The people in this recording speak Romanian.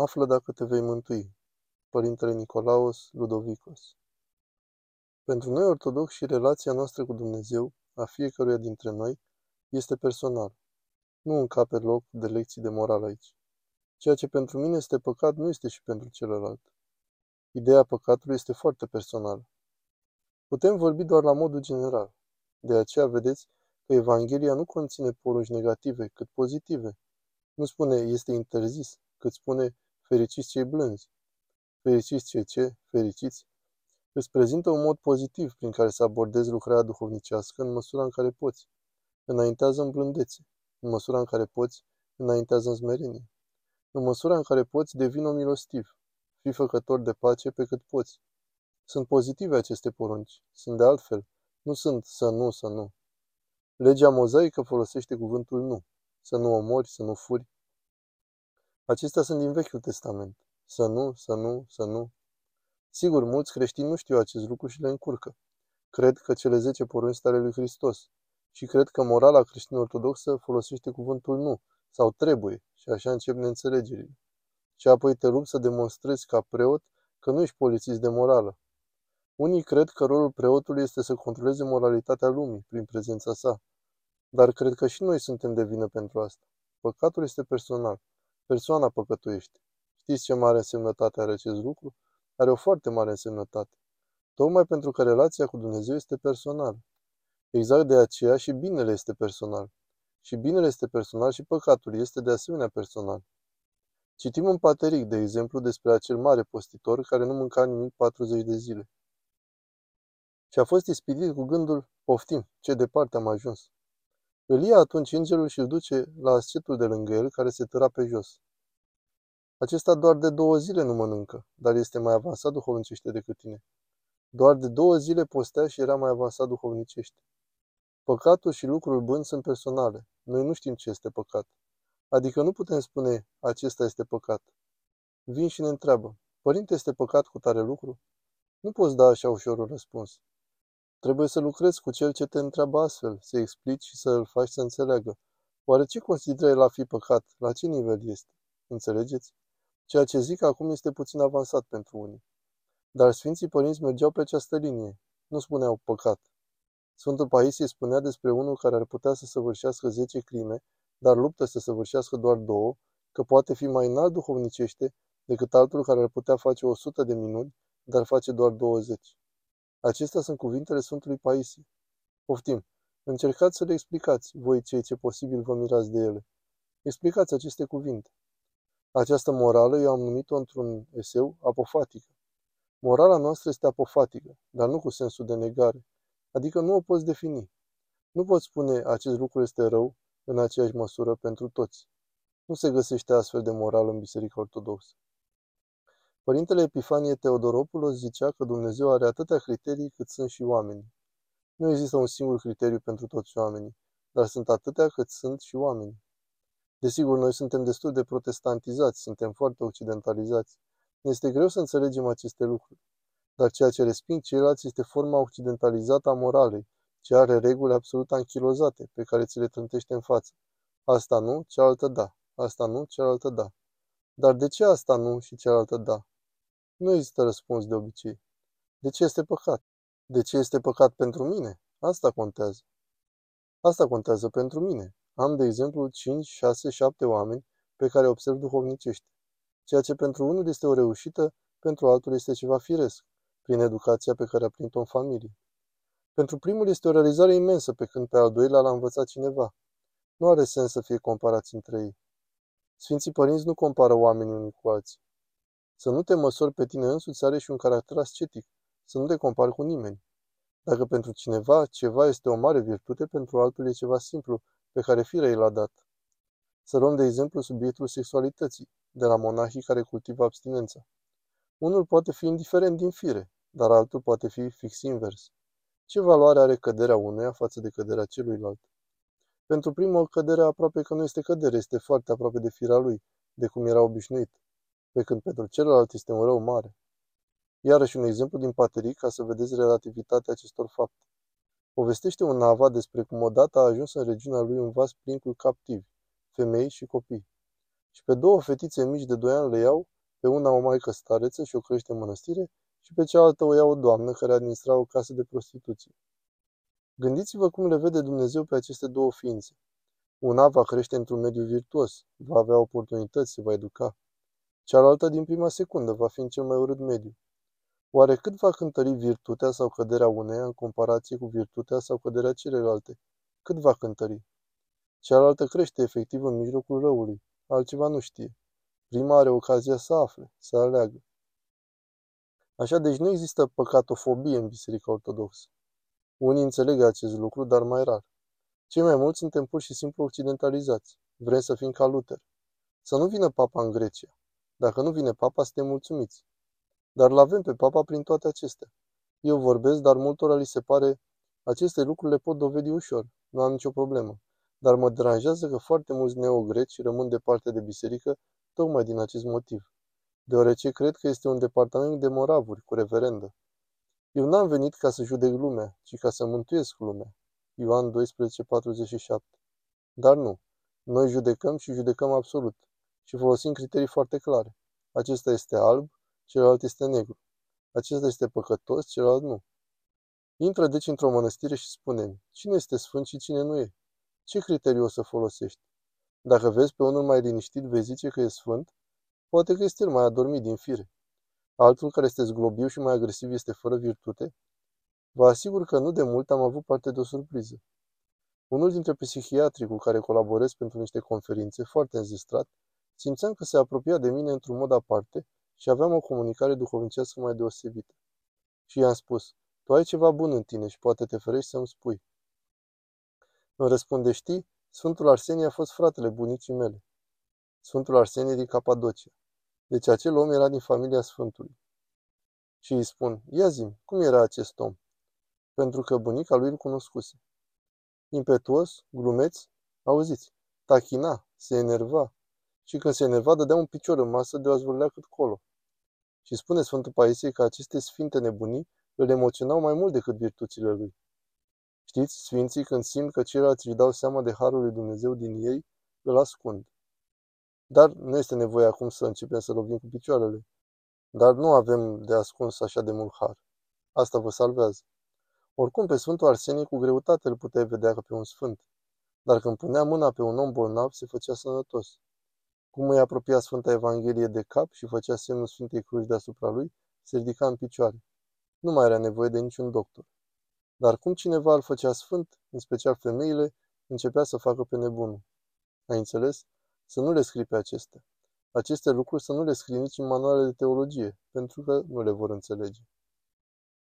Află dacă te vei mântui. Părintele Nicolaos Ludovicos Pentru noi ortodoxi relația noastră cu Dumnezeu, a fiecăruia dintre noi, este personal. Nu încape loc de lecții de moral aici. Ceea ce pentru mine este păcat nu este și pentru celălalt. Ideea păcatului este foarte personală. Putem vorbi doar la modul general. De aceea vedeți că Evanghelia nu conține porunci negative, cât pozitive. Nu spune este interzis, cât spune fericiți cei blânzi. Fericiți cei ce? Fericiți? Îți prezintă un mod pozitiv prin care să abordezi lucrarea duhovnicească în măsura în care poți. Înaintează în blândețe. În măsura în care poți, înaintează în smerenie. În măsura în care poți, devină milostiv. Fii făcător de pace pe cât poți. Sunt pozitive aceste porunci. Sunt de altfel. Nu sunt să nu, să nu. Legea mozaică folosește cuvântul nu. Să nu omori, să nu furi. Acestea sunt din Vechiul Testament. Să nu, să nu, să nu. Sigur, mulți creștini nu știu acest lucru și le încurcă. Cred că cele zece porunci stare lui Hristos. Și cred că morala creștin-ortodoxă folosește cuvântul nu sau trebuie și așa încep neînțelegerile. Și apoi te rug să demonstrezi ca preot că nu ești polițist de morală. Unii cred că rolul preotului este să controleze moralitatea lumii prin prezența sa. Dar cred că și noi suntem de vină pentru asta. Păcatul este personal. Persoana păcătuiește. Știți ce mare însemnătate are acest lucru? Are o foarte mare însemnătate. Tocmai pentru că relația cu Dumnezeu este personală. Exact de aceea și binele este personal. Și binele este personal și păcatul este de asemenea personal. Citim un pateric, de exemplu, despre acel mare postitor care nu mânca nimic 40 de zile. Și a fost ispitit cu gândul, poftim, ce departe am ajuns. Îl ia atunci îngerul și îl duce la ascetul de lângă el, care se tăra pe jos. Acesta doar de două zile nu mănâncă, dar este mai avansat duhovnicește decât tine. Doar de două zile postea și era mai avansat duhovnicește. Păcatul și lucrul bun sunt personale. Noi nu știm ce este păcat. Adică nu putem spune, acesta este păcat. Vin și ne întreabă, părinte, este păcat cu tare lucru? Nu poți da așa ușor un răspuns. Trebuie să lucrezi cu cel ce te întreabă astfel, să explici și să îl faci să înțeleagă. Oare ce consideră el a fi păcat? La ce nivel este? Înțelegeți? Ceea ce zic acum este puțin avansat pentru unii. Dar Sfinții Părinți mergeau pe această linie. Nu spuneau păcat. Sfântul Paisie spunea despre unul care ar putea să săvârșească zece crime, dar luptă să săvârșească doar două, că poate fi mai înalt duhovnicește decât altul care ar putea face o sută de minuni, dar face doar 20. Acestea sunt cuvintele Sfântului Paisie. Poftim, încercați să le explicați, voi cei ce posibil vă mirați de ele. Explicați aceste cuvinte. Această morală eu am numit-o într-un eseu apofatică. Morala noastră este apofatică, dar nu cu sensul de negare, adică nu o poți defini. Nu poți spune acest lucru este rău în aceeași măsură pentru toți. Nu se găsește astfel de morală în Biserica Ortodoxă. Părintele Epifanie Teodoropoulos zicea că Dumnezeu are atâtea criterii cât sunt și oamenii. Nu există un singur criteriu pentru toți oamenii, dar sunt atâtea cât sunt și oamenii. Desigur, noi suntem destul de protestantizați, suntem foarte occidentalizați. Ne este greu să înțelegem aceste lucruri. Dar ceea ce resping ceilalți este forma occidentalizată a moralei, ce are reguli absolut anchilozate, pe care ți le trântește în față. Asta nu, cealaltă da. Asta nu, cealaltă da. Dar de ce asta nu și cealaltă da? Nu există răspuns de obicei. De ce este păcat? De ce este păcat pentru mine? Asta contează. Asta contează pentru mine. Am, de exemplu, 5, 6, 7 oameni pe care observ duhovnicește. Ceea ce pentru unul este o reușită, pentru altul este ceva firesc, prin educația pe care a primit-o în familie. Pentru primul este o realizare imensă, pe când pe al doilea l-a învățat cineva. Nu are sens să fie comparați între ei. Sfinții părinți nu compară oamenii unii cu alții. Să nu te măsori pe tine însuți are și un caracter ascetic, să nu te compari cu nimeni. Dacă pentru cineva ceva este o mare virtute, pentru altul e ceva simplu, pe care firea i l-a dat. Să luăm de exemplu subiectul sexualității, de la monahii care cultivă abstinența. Unul poate fi indiferent din fire, dar altul poate fi fix invers. Ce valoare are căderea unuia față de căderea celuilalt? Pentru primul, căderea aproape că nu este cădere, este foarte aproape de firea lui, de cum era obișnuit, pe când pentru celălalt este un rău mare. Iarăși un exemplu din paterii ca să vedeți relativitatea acestor fapte. Povestește un nava despre cum odată a ajuns în regiunea lui un vas plin cu captivi, femei și copii. Și pe două fetițe mici de doi ani le iau, pe una o maică stareță și o crește în mănăstire, și pe cealaltă o ia o doamnă care administra o casă de prostituție. Gândiți-vă cum le vede Dumnezeu pe aceste două ființe. Una va crește într-un mediu virtuos, va avea oportunități, se va educa. Cealaltă, din prima secundă, va fi în cel mai urât mediu. Oare cât va cântări virtutea sau căderea uneia în comparație cu virtutea sau căderea celelalte? Cât va cântări? Cealaltă crește efectiv în mijlocul răului, altceva nu știe. Prima are ocazia să afle, să aleagă. Așa, deci nu există păcatofobie în Biserica Ortodoxă. Unii înțeleg acest lucru, dar mai rar. Cei mai mulți suntem pur și simplu occidentalizați. Vrem să fim ca Luther. Să nu vină papa în Grecia. Dacă nu vine papa, suntem mulțumiți. Dar l-avem pe papa prin toate acestea. Eu vorbesc, dar multora li se pare aceste lucruri le pot dovedi ușor. Nu am nicio problemă. Dar mă deranjează că foarte mulți neogreci rămân departe de biserică tocmai din acest motiv. Deoarece cred că este un departament de moravuri, cu reverendă. Eu n-am venit ca să judec lumea, ci ca să mântuiesc lumea. Ioan 12:47. Dar nu. Noi judecăm și judecăm absolut. Și folosim criterii foarte clare. Acesta este alb, celălalt este negru. Acesta este păcătos, celălalt nu. Intră deci într-o mănăstire și spune cine este sfânt și cine nu e. Ce criteriu o să folosești? Dacă vezi pe unul mai liniștit, vei zice că e sfânt? Poate că este el mai adormit din fire. Altul care este zglobiu și mai agresiv este fără virtute? Vă asigur că nu de mult am avut parte de o surpriză. Unul dintre psihiatrii cu care colaborez pentru niște conferințe, foarte înzestrat, simțeam că se apropia de mine într-un mod aparte și aveam o comunicare duhovnicească mai deosebită. Și i-am spus, tu ai ceva bun în tine și poate te ferești să-mi spui. Îmi răspunde, știi, Sfântul Arsenie a fost fratele bunicii mele. Sfântul Arsenie din Capadocia. Deci acel om era din familia Sfântului. Și îi spun, ia zi cum era acest om? Pentru că bunica lui îl cunoscuse. Impetuos, glumeț, auziți, tachina, se enerva. Și când se enerva, dădea un picior în masă de o zvârlea cât colo. Și spune Sfântul Paisie că aceste sfinte nebunii îl emoționau mai mult decât virtuțile lui. Știți, sfinții, când simt că ceilalți își dau seama de harul lui Dumnezeu din ei, îl ascund. Dar nu este nevoie acum să începem să lovim cu picioarele. Dar nu avem de ascuns așa de mult har. Asta vă salvează. Oricum, pe Sfântul Arsenie cu greutate îl puteai vedea ca pe un sfânt. Dar când punea mâna pe un om bolnav, se făcea sănătos. Cum îi apropia Sfânta Evanghelie de cap și făcea semnul Sfintei Cruci deasupra lui, se ridica în picioare. Nu mai era nevoie de niciun doctor. Dar cum cineva îl făcea sfânt, în special femeile, începea să facă pe nebunul. Ai înțeles? Să nu le scrii pe acestea. Aceste lucruri să nu le scrii nici în manuale de teologie, pentru că nu le vor înțelege.